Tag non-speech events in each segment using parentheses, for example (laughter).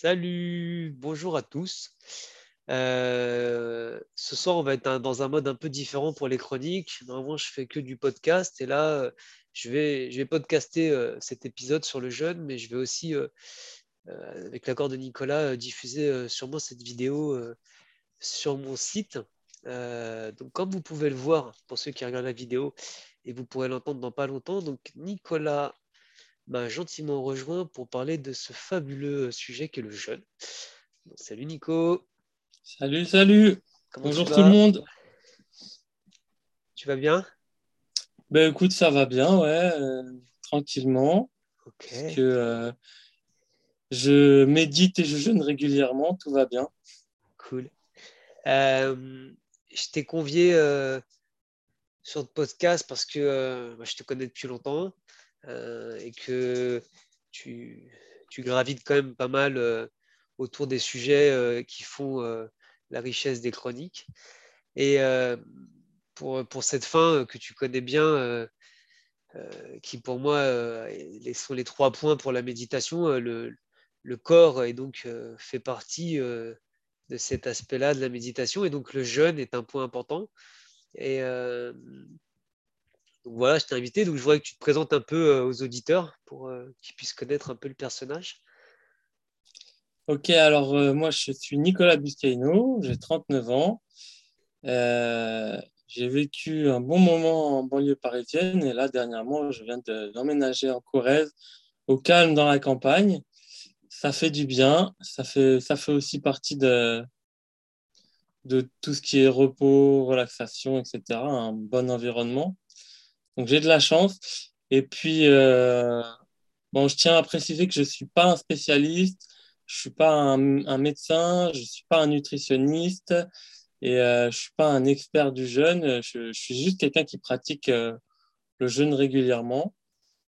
Salut, bonjour à tous. Euh, ce soir, on va être dans un mode un peu différent pour les chroniques. Normalement, je fais que du podcast et là, euh, je vais, je vais podcaster euh, cet épisode sur le jeûne, mais je vais aussi, avec l'accord de Nicolas, diffuser sûrement cette vidéo sur mon site. donc, comme vous pouvez le voir, pour ceux qui regardent la vidéo, et vous pourrez l'entendre dans pas longtemps, donc Nicolas m'a gentiment rejoint pour parler de ce fabuleux sujet qu'est le jeûne. salut Nico. Salut, salut. Bonjour tout le monde. Tu vas bien? Ben écoute, ça va bien, ouais, euh, tranquillement. Ok. que euh, je médite et je jeûne régulièrement, tout va bien. Cool. Euh, je t'ai convié sur le podcast parce que je te connais depuis longtemps. Euh, et que tu, gravites quand même pas mal euh, autour des sujets euh, qui font la richesse des chroniques. Et pour, cette fin que tu connais bien, qui pour moi sont les trois points pour la méditation, le, le corps est donc fait partie de cet aspect-là de la méditation, et donc le jeûne est un point important. Et voilà, je t'ai invité. Donc je voudrais que tu te présentes un peu euh, aux auditeurs pour euh, qu'ils puissent connaître un peu le personnage. Ok, alors euh, moi je suis Nicolas Buscaino, j'ai 39 ans. j'ai vécu un bon moment en banlieue parisienne et là dernièrement je viens d'emménager en Corrèze, au calme dans la campagne. Ça fait du bien, ça fait, ça fait aussi partie de, de tout ce qui est repos, relaxation, etc. Un bon environnement. Donc j'ai de la chance. Et puis, euh, bon, je tiens à préciser que je ne suis pas un spécialiste, je ne suis pas un, médecin, je ne suis pas un nutritionniste et euh, je ne suis pas un expert du jeûne. Je, suis juste quelqu'un qui pratique euh, le jeûne régulièrement.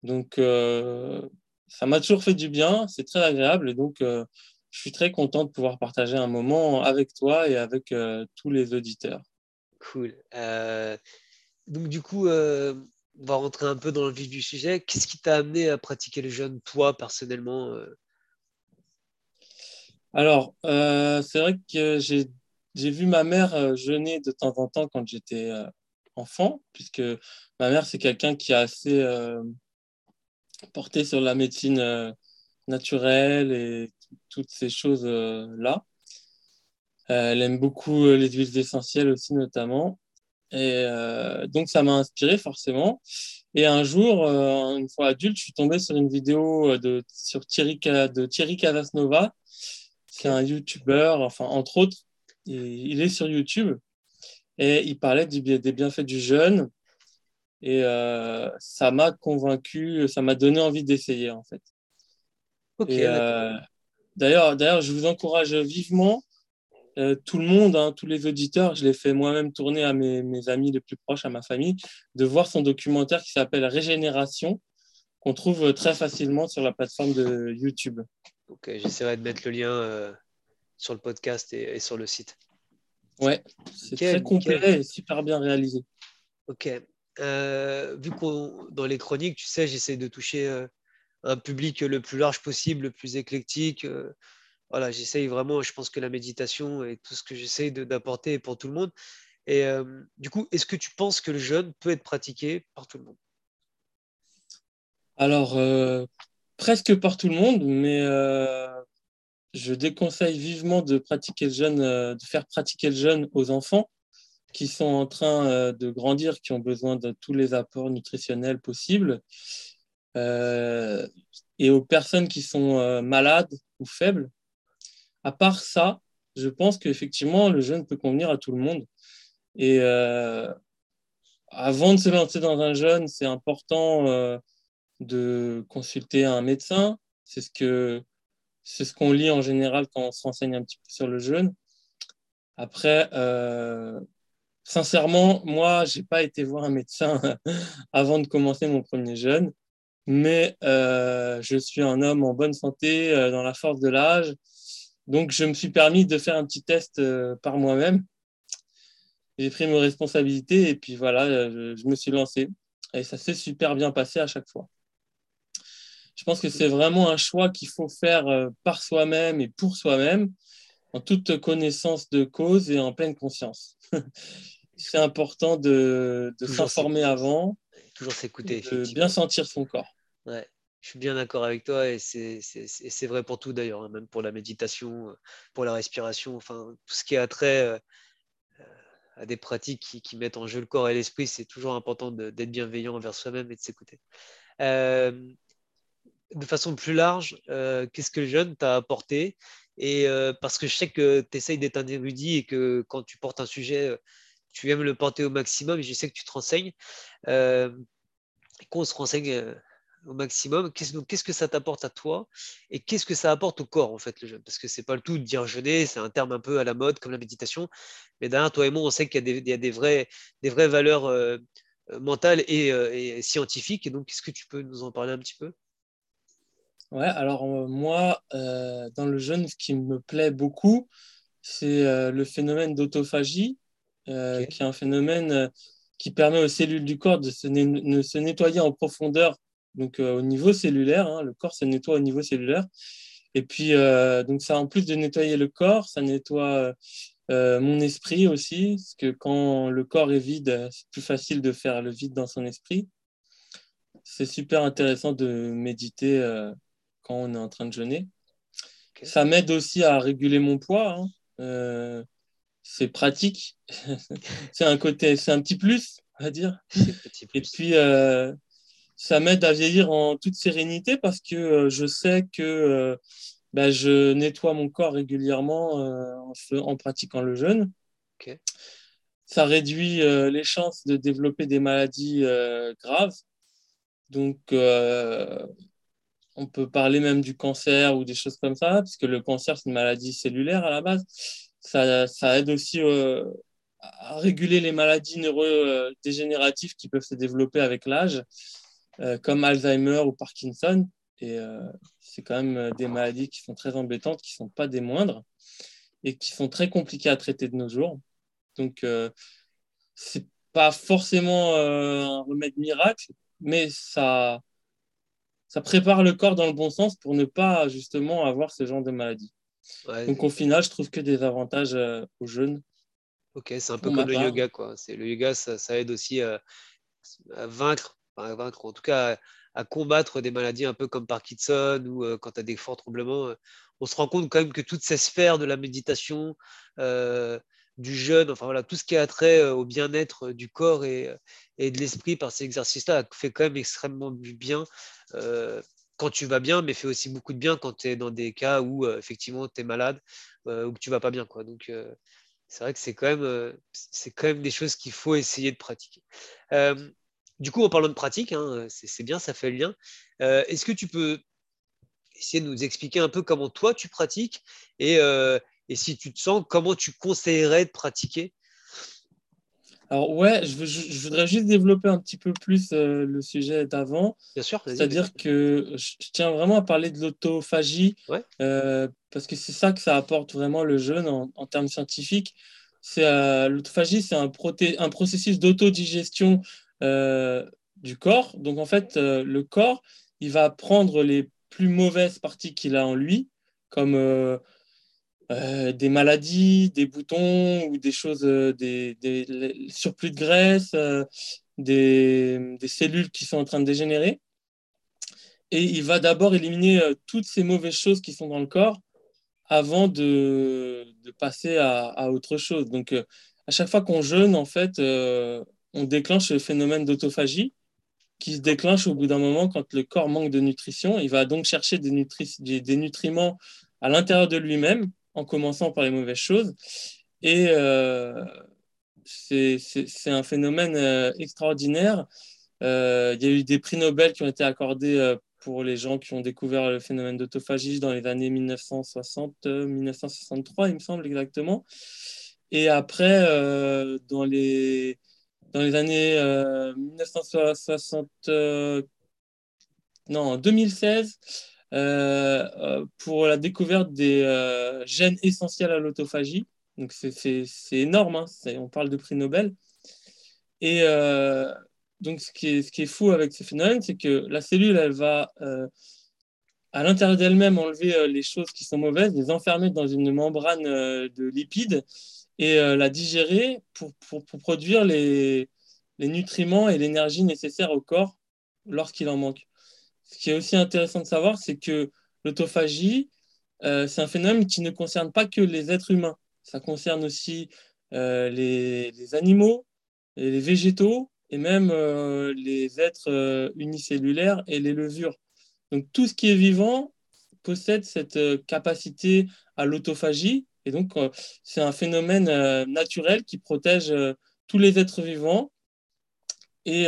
Donc, ça m'a toujours fait du bien, c'est très agréable. Et donc, je suis très content de pouvoir partager un moment avec toi et avec tous les auditeurs. Cool. Donc, du coup, on va rentrer un peu dans le vif du sujet. Qu'est-ce qui t'a amené à pratiquer le jeûne, toi, personnellement euh? Alors, euh, c'est vrai que j'ai, vu ma mère euh, jeûner de temps en temps quand j'étais enfant, puisque ma mère, c'est quelqu'un qui a assez porté sur la médecine naturelle et toutes ces choses-là. elle aime beaucoup les huiles essentielles aussi, notamment. Et euh, donc, ça m'a inspiré forcément. Et un jour, euh, une fois adulte, je suis tombé sur une vidéo euh, de, sur Thierry, de Thierry Cavasnova. C'est un YouTuber, enfin, entre autres, il, est sur YouTube. Et il parlait du, des bienfaits du jeûne. Et ça m'a convaincu, ça m'a donné envie d'essayer, en fait. d'ailleurs, d'ailleurs, je vous encourage vivement euh, tout le monde, hein, tous les auditeurs, je l'ai fait moi-même tourner à mes, amis les plus proches, à ma famille, de voir son documentaire qui s'appelle Régénération, qu'on trouve très facilement sur la plateforme de YouTube. Ok, j'essaierai de mettre le lien euh, sur le podcast et, sur le site. Ouais, c'est très complet et super bien réalisé. Ok. Euh, vu qu'on dans les chroniques, tu sais, j'essaie de toucher un public le plus large possible, le plus éclectique voilà, j'essaye vraiment, je pense que la méditation et tout ce que j'essaye d'apporter pour tout le monde. Et euh, du coup, est-ce que tu penses que le jeûne peut être pratiqué par tout le monde? Alors, euh, presque par tout le monde, mais euh, je déconseille vivement de pratiquer le jeûne, de faire pratiquer le jeûne aux enfants qui sont en train de grandir, qui ont besoin de tous les apports nutritionnels possibles, et aux personnes qui sont malades ou faibles à part ça, je pense qu'effectivement, le jeûne peut convenir à tout le monde. Et euh, avant de se lancer dans un jeûne, c'est important euh, de consulter un médecin. C'est ce que ce qu'on lit en général quand on se renseigne un petit peu sur le jeûne. Après, euh, sincèrement, moi, j'ai pas été voir un médecin (laughs) avant de commencer mon premier jeûne, mais je suis un homme en bonne santé, dans la force de l'âge, donc, je me suis permis de faire un petit test euh, par moi-même. J'ai pris mes responsabilités et puis voilà, euh, je, me suis lancé. Et ça s'est super bien passé à chaque fois. Je pense que c'est vraiment un choix qu'il faut faire par soi-même et pour soi-même, en toute connaissance de cause et en pleine conscience. (laughs) c'est important de, de s'informer avant, toujours s'écouter, de bien sentir son corps. Ouais, je suis bien d'accord avec toi et c'est vrai pour tout d'ailleurs, hein, même pour la méditation, euh, pour la respiration, enfin tout ce qui a trait euh, à des pratiques qui, mettent en jeu le corps et l'esprit, c'est toujours important d'être bienveillant envers soi-même et de s'écouter. Euh, de façon plus large, qu'est-ce que le jeune t'a apporté? Et parce que je sais que tu essayes d'être un érudit et que quand tu portes un sujet, tu aimes le porter au maximum et je sais que tu te renseignes. qu'on se renseigne au maximum. Qu'est-ce que ça t'apporte à toi et qu'est-ce que ça apporte au corps, en fait, le jeûne? Parce que c'est pas le tout de dire jeûner, c'est un terme un peu à la mode, comme la méditation. Mais derrière, toi et moi, on sait qu'il y a des, vraies, des vraies valeurs euh, euh, mentales euh, et, scientifiques. Et donc, est-ce que tu peux nous en parler un petit peu? Ouais, alors moi, dans le jeûne, ce qui me plaît beaucoup, c'est le phénomène d'autophagie, qui est un phénomène qui permet aux cellules du corps de se nettoyer en profondeur donc euh, au niveau cellulaire. Hein, le corps se nettoie au niveau cellulaire. Et puis, euh, donc ça, en plus de nettoyer le corps, ça nettoie euh, mon esprit aussi, parce que quand le corps est vide, c'est plus facile de faire le vide dans son esprit. C'est super intéressant de méditer quand on est en train de jeûner. Ça m'aide aussi à réguler mon poids. Hein. c'est pratique. (laughs) c'est un côté, c'est un petit plus, va dire. Et puis, ça m'aide à vieillir en toute sérénité parce que euh, je sais que euh, bah, je nettoie mon corps régulièrement euh, en, pratiquant le jeûne. Ça réduit les chances de développer des maladies graves. Donc, on peut parler même du cancer ou des choses comme ça, parce que le cancer, c'est une maladie cellulaire à la base. Ça, ça aide aussi à réguler les maladies neurodégénératives qui peuvent se développer avec l'âge. Euh, comme Alzheimer ou Parkinson. Et euh, c'est quand même euh, des maladies qui sont très embêtantes, qui ne sont pas des moindres et qui sont très compliquées à traiter de nos jours. Donc, c'est pas forcément un remède miracle, mais ça, ça prépare le corps dans le bon sens pour ne pas justement avoir ce genre de maladie. Donc au final, je trouve que des avantages aux jeunes. Ok, c'est un peu comme le yoga, quoi. C'est le yoga, ça, ça aide aussi à, vaincre en tout cas à, combattre des maladies un peu comme Parkinson ou euh, quand tu as des forts tremblements. Euh, on se rend compte quand même que toutes ces sphères de la méditation, euh, du jeûne, enfin voilà, tout ce qui a trait au bien-être du corps et, de l'esprit par ces exercices-là fait quand même extrêmement du bien quand tu vas bien, mais fait aussi beaucoup de bien quand tu es dans des cas où effectivement tu es malade ou que tu vas pas bien. Donc c'est vrai que c'est quand même des choses qu'il faut essayer de pratiquer. Du coup, en parlant de pratique, hein, c'est bien, ça fait le lien. Euh, est-ce que tu peux essayer de nous expliquer un peu comment toi tu pratiques et, euh, si tu te sens, comment tu conseillerais de pratiquer? Alors ouais, je, voudrais juste développer un petit peu plus euh, le sujet d'avant. Bien sûr. C'est-à-dire que je, tiens vraiment à parler de l'autophagie parce que c'est ça que ça apporte vraiment le jeûne en, termes scientifiques. C'est l'autophagie, c'est un, un, processus d'autodigestion euh, du corps. Donc en fait, euh, le corps, il va prendre les plus mauvaises parties qu'il a en lui, comme euh, des maladies, des boutons ou des choses, des, surplus de graisse, des, cellules qui sont en train de dégénérer. Et il va d'abord éliminer toutes ces mauvaises choses qui sont dans le corps avant de, passer à, à, autre chose. Donc, à chaque fois qu'on jeûne, en fait, on déclenche le phénomène d'autophagie qui se déclenche au bout d'un moment quand le corps manque de nutrition. Il va donc chercher des, nutriments à l'intérieur de lui-même, en commençant par les mauvaises choses. Et euh, c'est un phénomène euh, extraordinaire. Euh, il y a eu des prix Nobel qui ont été accordés pour les gens qui ont découvert le phénomène d'autophagie dans les années 1960-1963, il me semble exactement. Et après, dans les dans les années 1960, euh, euh, non, 2016, euh, pour la découverte des gènes essentiels à l'autophagie. Donc c'est énorme, hein, on parle de prix Nobel. Et donc ce qui, est, ce qui est fou avec ce phénomène, c'est que la cellule, elle va à l'intérieur d'elle-même enlever les choses qui sont mauvaises, les enfermer dans une membrane de lipides et la digérer pour, pour, produire les, les nutriments et l'énergie nécessaires au corps lorsqu'il en manque. Ce qui est aussi intéressant de savoir, c'est que l'autophagie, euh, c'est un phénomène qui ne concerne pas que les êtres humains. Ça concerne aussi euh, les, animaux, les végétaux et même euh, les êtres unicellulaires et les levures. Donc tout ce qui est vivant possède cette capacité à l'autophagie. Et donc c'est un phénomène naturel qui protège tous les êtres vivants et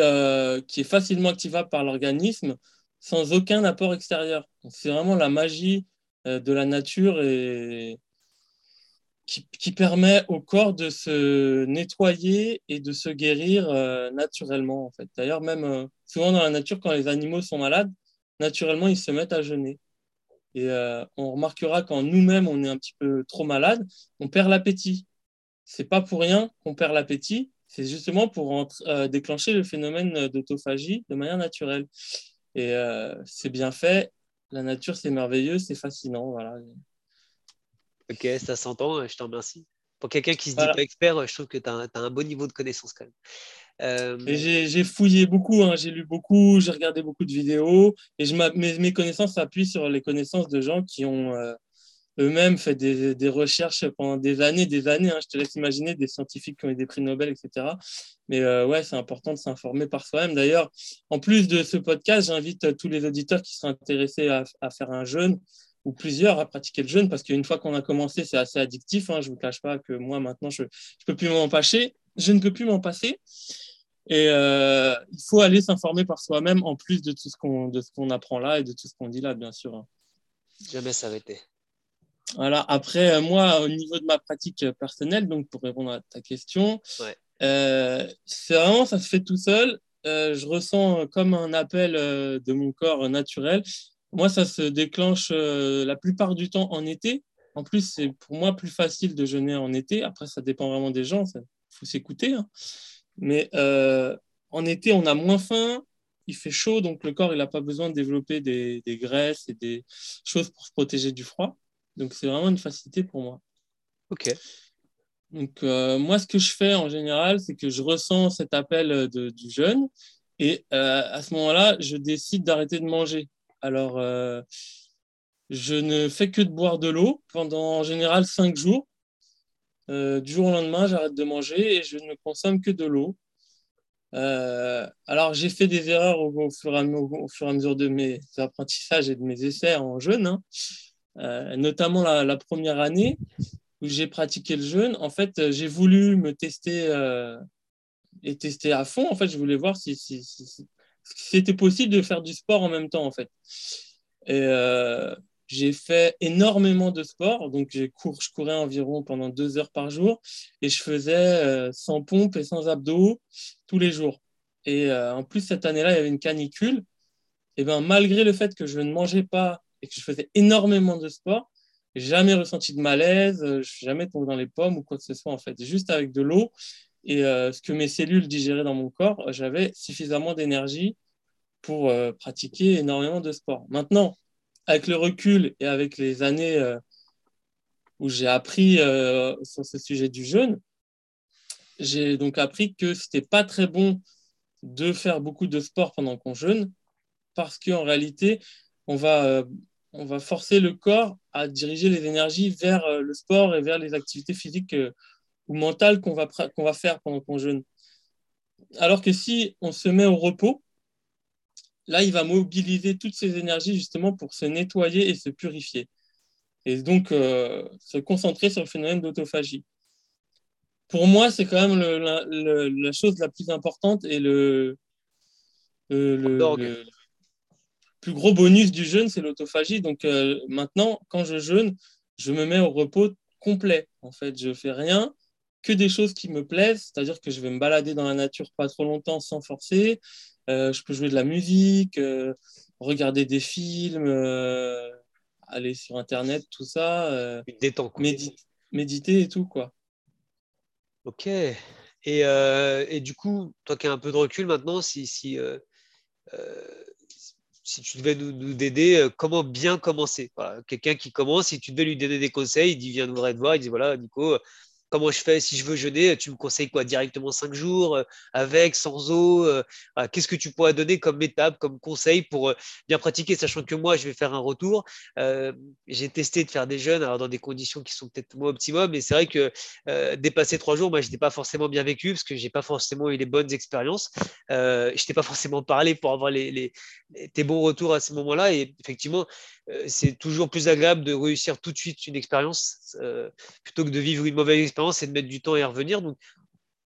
qui est facilement activable par l'organisme sans aucun apport extérieur. C'est vraiment la magie euh, de la nature qui, permet au corps de se nettoyer et de se guérir euh, naturellement. En fait. D'ailleurs, même euh, souvent dans la nature, quand les animaux sont malades, naturellement, ils se mettent à jeûner. Et on remarquera quand nous-mêmes, on est un petit peu trop malade, on perd l'appétit. C'est pas pour rien qu'on perd l'appétit, c'est justement pour déclencher le phénomène d'autophagie de manière naturelle. Et c'est bien fait la nature, c'est merveilleux, c'est fascinant. Voilà. Ok, ça s'entend, je te remercie. Pour quelqu'un qui se dit pas expert, je trouve que tu as, un bon niveau de connaissance quand même. Euh, j'ai fouillé beaucoup, hein. j'ai lu beaucoup, j'ai regardé beaucoup de vidéos et je mes, mes, connaissances s'appuient sur les connaissances de gens qui ont euh, eux-mêmes fait des, recherches pendant des années, des années. Hein. Je te laisse imaginer des scientifiques qui ont eu des prix Nobel, etc. Mais euh, ouais, c'est important de s'informer par soi-même. D'ailleurs, en plus de ce podcast, j'invite tous les auditeurs qui sont intéressés à, faire un jeûne ou plusieurs à pratiquer le jeûne parce qu'une fois qu'on a commencé, c'est assez addictif. Hein. Je ne vous cache pas que moi, maintenant, je ne peux plus m'en passer. Je ne peux plus m'en passer. Et euh, il faut aller s'informer par soi-même en plus de tout ce qu'on qu'on apprend là et de tout ce qu'on dit là, bien sûr. Jamais s'arrêter. Voilà. Après, euh, moi, au niveau de ma pratique personnelle, donc pour répondre à ta question, euh, c'est vraiment, ça se fait tout seul. Euh, je ressens comme un appel de mon corps naturel. Moi, ça se déclenche la plupart du temps en été. En plus, c'est pour moi plus facile de jeûner en été. Après, ça dépend vraiment des gens. Il faut s'écouter. Hein. Mais en été, on a moins faim. Il fait chaud, donc le corps, il n'a pas besoin de développer des, des graisses et des choses pour se protéger du froid. Donc, c'est vraiment une facilité pour moi. OK. Donc, euh, moi, ce que je fais en général, c'est que je ressens cet appel du jeûne et euh, à ce moment-là, je décide d'arrêter de manger. Alors, euh, je ne fais que de boire de l'eau pendant en général cinq jours. Du jour au lendemain, j'arrête de manger et je ne consomme que de l'eau. alors, j'ai fait des erreurs au, fur et à, mesure de mes apprentissages et de mes essais en jeûne. Hein. Euh, notamment la, première année où j'ai pratiqué le jeûne. En fait, euh, j'ai voulu me tester euh, et tester à fond. En fait, je voulais voir si, c'était possible de faire du sport en même temps, en fait. Et j'ai fait énormément de sport. Donc, je courais environ pendant deux heures par jour et je faisais sans pompe et sans abdos tous les jours. Et en plus, cette année-là, il y avait une canicule. Et ben, malgré le fait que je ne mangeais pas et que je faisais énormément de sport, jamais ressenti de malaise, euh, je suis jamais tombé dans les pommes ou quoi que ce soit en fait. Juste avec de l'eau et euh, ce que mes cellules digéraient dans mon corps, j'avais suffisamment d'énergie pour euh, pratiquer énormément de sport. Maintenant, avec le recul et avec les années où j'ai appris sur ce sujet du jeûne, j'ai donc appris que c'était pas très bon de faire beaucoup de sport pendant qu'on jeûne parce qu'en réalité, on va on va forcer le corps à diriger les énergies vers euh, le sport et vers les activités physiques euh, ou mentales qu'on va, qu'on va faire pendant qu'on jeûne. Alors que si on se met au repos, là, il va mobiliser toutes ces énergies justement pour se nettoyer et se purifier. Et donc, euh, se concentrer sur le phénomène d'autophagie. Pour moi, c'est quand même la, chose la plus importante et le, le, plus gros bonus du jeûne, c'est l'autophagie. Donc euh, maintenant, quand je jeûne, je me mets au repos complet. En fait, je fais rien, que des choses qui me plaisent, c'est-à-dire que je vais me balader dans la nature pas trop longtemps sans forcer. Euh, je peux jouer de la musique, euh, regarder des films, aller sur Internet, tout ça. méditer et tout, quoi. Ok. Et, et, du coup, toi qui as un peu de recul maintenant, si, si si tu devais nous, nous aider, comment bien commencer? Quelqu'un qui commence, si tu devais lui donner des conseils, il dit viens nous voir, il dit voilà, Nico, comment je fais si je veux jeûner Tu me conseilles quoi Directement 5 jours, euh, avec, sans eau euh, Qu'est-ce que tu pourrais donner comme étape, comme conseil pour euh, bien pratiquer, sachant que moi, je vais faire un retour. J'ai testé de faire des jeûnes alors dans des conditions qui sont peut-être moins optimum, mais c'est vrai que dépasser 3 jours, moi, je n'ai pas forcément bien vécu parce que je n'ai pas forcément eu les bonnes expériences. je t'ai pas forcément parlé pour avoir les, tes bons retours à ce moment-là. Et effectivement, c'est toujours plus agréable de réussir tout de suite une expérience plutôt que de vivre une mauvaise expérience c'est de mettre du temps à y revenir. Donc,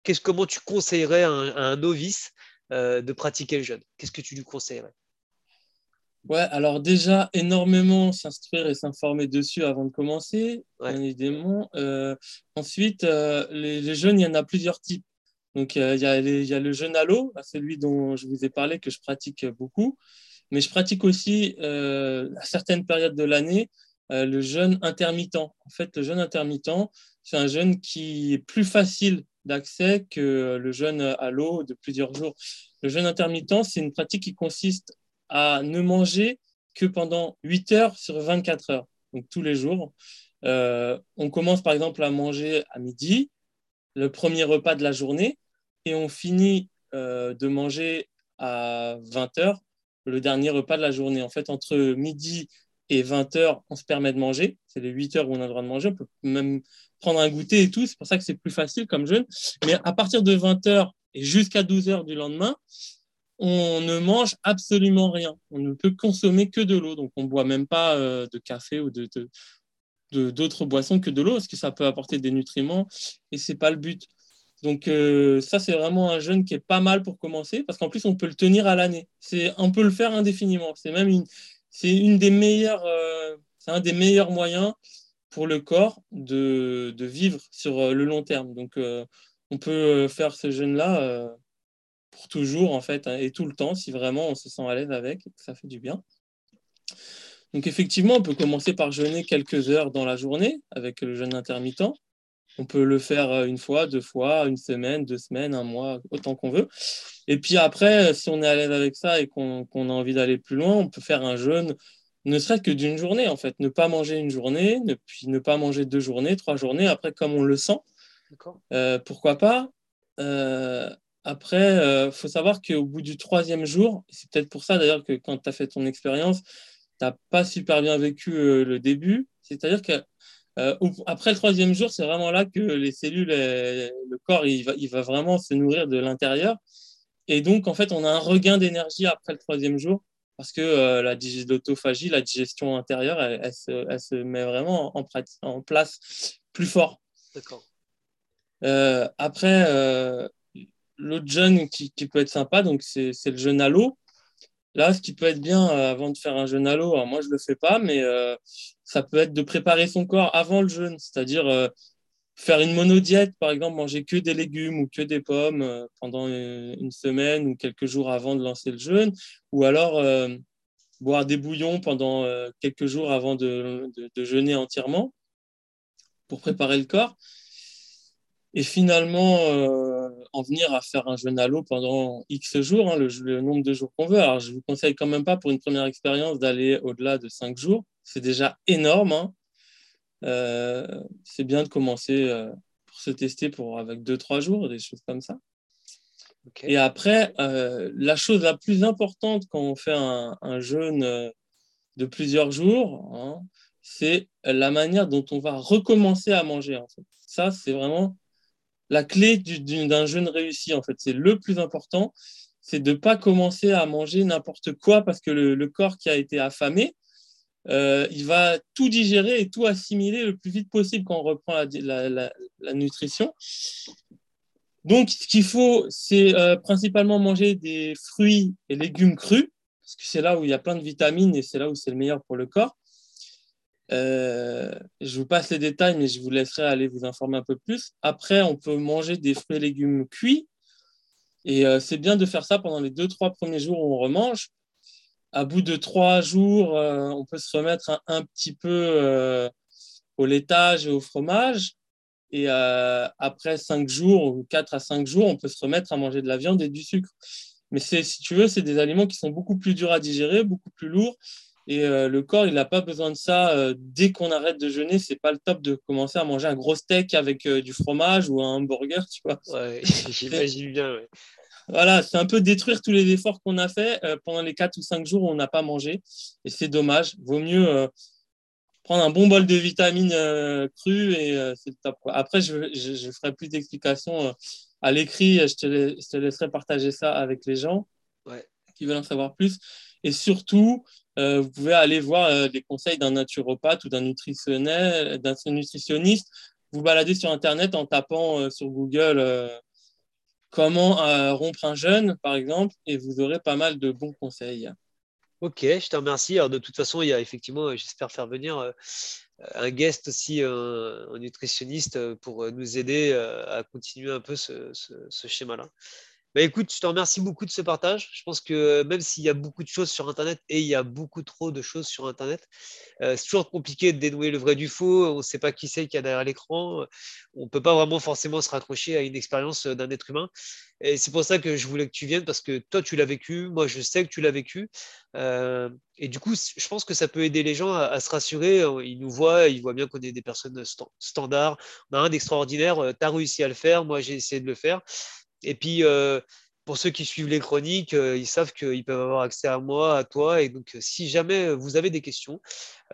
qu'est-ce, comment tu conseillerais à un, novice euh, de pratiquer le jeûne? Qu'est-ce que tu lui conseillerais? Ouais, alors déjà, énormément s'instruire et s'informer dessus avant de commencer, bien évidemment. Euh, ensuite, euh, les, les, jeûnes, il y en a plusieurs types. Donc, il y, a il y a le jeûne à l'eau, celui dont je vous ai parlé, que je pratique beaucoup. Mais je pratique aussi, à certaines périodes de l'année, le jeûne intermittent. En fait, le jeûne intermittent, c'est un jeûne qui est plus facile d'accès que le jeûne à l'eau de plusieurs jours. Le jeûne intermittent, c'est une pratique qui consiste à ne manger que pendant 8 heures sur 24 heures, donc tous les jours. Euh, on commence par exemple à manger à midi, le premier repas de la journée, et on finit euh, de manger à 20 heures, le dernier repas de la journée. En fait, entre midi et 20 heures, on se permet de manger. C'est les 8 heures où on a le droit de manger. On peut même prendre un goûter et tout. C'est pour ça que c'est plus facile comme jeûne. Mais à partir de 20 heures et jusqu'à 12 heures du lendemain, on ne mange absolument rien. On ne peut consommer que de l'eau. Donc, on ne boit même pas euh, de café ou de, d'autres boissons que de l'eau, parce que ça peut apporter des nutriments et c'est pas le but. Donc euh, ça, c'est vraiment un jeûne qui est pas mal pour commencer, parce qu'en plus, on peut le tenir à l'année. On peut le faire indéfiniment. C'est même une, c'est une des meilleures, euh, c'est un des meilleurs moyens pour le corps de, de vivre sur euh, le long terme. Donc, on peut faire ce jeûne-là pour toujours, en fait, hein, et tout le temps, si vraiment on se sent à l'aise avec, ça fait du bien. Donc, effectivement, on peut commencer par jeûner quelques heures dans la journée avec le jeûne intermittent. On peut le faire une fois, deux fois, une semaine, deux semaines, un mois, autant qu'on veut. Et puis après, si on est à l'aise avec ça et qu'on a envie d'aller plus loin, on peut faire un jeûne, ne serait-ce que d'une journée, en fait. Ne pas manger une journée, ne, puis ne pas manger deux journées, trois journées, après, comme on le sent. Euh, pourquoi pas? Euh, Après, il euh, faut savoir qu'au bout du troisième jour, c'est peut-être pour ça d'ailleurs que quand tu as fait ton expérience, tu n'as pas super bien vécu le début. C'est-à-dire que euh, après le troisième jour, c'est vraiment là que les cellules, le corps, il va, il va vraiment se nourrir de l'intérieur. Et donc, en fait, on a un regain d'énergie après le troisième jour parce que euh, la l'autophagie, la digestion intérieure, elle, se, met vraiment en, en place plus fort. D'accord. Euh, après, l'autre jeûne qui, qui, peut être sympa, donc c'est le jeûne à l'eau. Là, ce qui peut être bien euh, avant de faire un jeûne à l'eau, moi je le fais pas, mais euh, ça peut être de préparer son corps avant le jeûne, c'est-à-dire euh, faire une monodiète, par exemple, manger que des légumes ou que des pommes pendant une semaine ou quelques jours avant de lancer le jeûne, ou alors boire des bouillons pendant quelques jours avant de, de jeûner entièrement pour préparer le corps. Et finalement en venir à faire un jeûne à l'eau pendant X jours, hein, le, nombre de jours qu'on veut. Alors, je vous conseille quand même pas pour une première expérience d'aller au-delà de 5 jours. C'est déjà énorme. Hein. Euh, c'est bien de commencer euh, pour se tester pour, avec 2-3 jours, des choses comme ça. Et après, la chose la plus importante quand on fait un, jeûne de plusieurs jours, hein, c'est la manière dont on va recommencer à manger. En fait. Ça, c'est vraiment la clé d'un jeûne réussi, en fait. C'est le plus important, c'est de ne pas commencer à manger n'importe quoi parce que le, corps qui a été affamé, euh, il va tout digérer et tout assimiler le plus vite possible quand on reprend la, nutrition. Donc, ce qu'il faut, c'est euh, principalement manger des fruits et légumes crus, parce que c'est là où il y a plein de vitamines et c'est là où c'est le meilleur pour le corps. Euh, je vous passe les détails, mais je vous laisserai aller vous informer un peu plus. Après, on peut manger des fruits et légumes cuits. Et euh, c'est bien de faire ça pendant les deux, trois premiers jours où on remange. À bout de trois jours, euh, on peut se remettre un, petit peu au laitage et au fromage. Et après cinq jours, ou quatre à cinq jours, on peut se remettre à manger de la viande et du sucre. Mais si tu veux, c'est des aliments qui sont beaucoup plus durs à digérer, beaucoup plus lourds. Et euh, le corps, il n'a pas besoin de ça. Euh, dès qu'on arrête de jeûner, c'est pas le top de commencer à manger un gros steak avec euh, du fromage ou un hamburger, tu vois. Ouais, (laughs) j'imagine bien. Ouais. (laughs) Voilà, c'est un peu détruire tous les efforts qu'on a fait pendant les 4 ou 5 jours où on n'a pas mangé. Et c'est dommage. Vaut mieux prendre un bon bol de vitamines crues et c'est le top. Après, je, je, ferai plus d'explications à l'écrit. Je, te laisserai partager ça avec les gens qui veulent en savoir plus. Et surtout, euh, vous pouvez aller voir euh, les conseils d'un naturopathe ou d'un nutritionniste. Vous baladez sur Internet en tapant euh, sur Google comment rompre un jeûne, par exemple, et vous aurez pas mal de bons conseils. Ok, je te remercie. Alors, de toute façon, il y a effectivement, j'espère faire venir un guest aussi, un, nutritionniste, pour nous aider à continuer un peu ce schéma-là. Bah, écoute, je te remercie beaucoup de ce partage. Je pense que même s'il y a beaucoup de choses sur Internet et il y a beaucoup trop de choses sur Internet, euh, c'est toujours compliqué de dénouer le vrai du faux. On ne sait pas qui c'est qu'il y a derrière l'écran. On ne peut pas vraiment forcément se raccrocher à une expérience d'un être humain. Et c'est pour ça que je voulais que tu viennes parce que toi, tu l'as vécu. Moi, je sais que tu l'as vécu. Euh, et du coup, je pense que ça peut aider les gens à, se rassurer. Ils nous voient, ils voient bien qu'on est des personnes standards. On a un d'extraordinaire. Tu as réussi à le faire. Moi, j'ai essayé de le faire. Et puis, euh, pour ceux qui suivent les chroniques, euh, ils savent qu'ils peuvent avoir accès à moi, à toi. Et donc, si jamais vous avez des questions,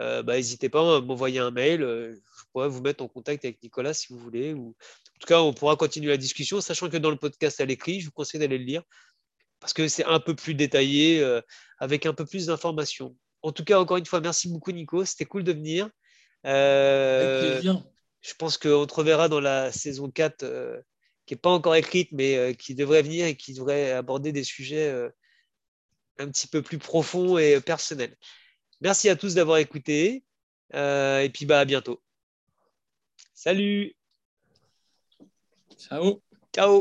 euh, bah, n'hésitez pas à m'envoyer un mail. je pourrais vous mettre en contact avec Nicolas si vous voulez. Ou... En tout cas, on pourra continuer la discussion, sachant que dans le podcast à l'écrit, je vous conseille d'aller le lire parce que c'est un peu plus détaillé, avec un peu plus d'informations. En tout cas, encore une fois, merci beaucoup, Nico. C'était cool de venir. avec plaisir. Je pense qu'on te reverra dans la saison 4 qui n'est pas encore écrite, mais euh, qui devrait venir et qui devrait aborder des sujets euh, un petit peu plus profonds et personnels. Merci à tous d'avoir écouté. Euh, et puis bah, à bientôt. Salut. Ciao. Ciao.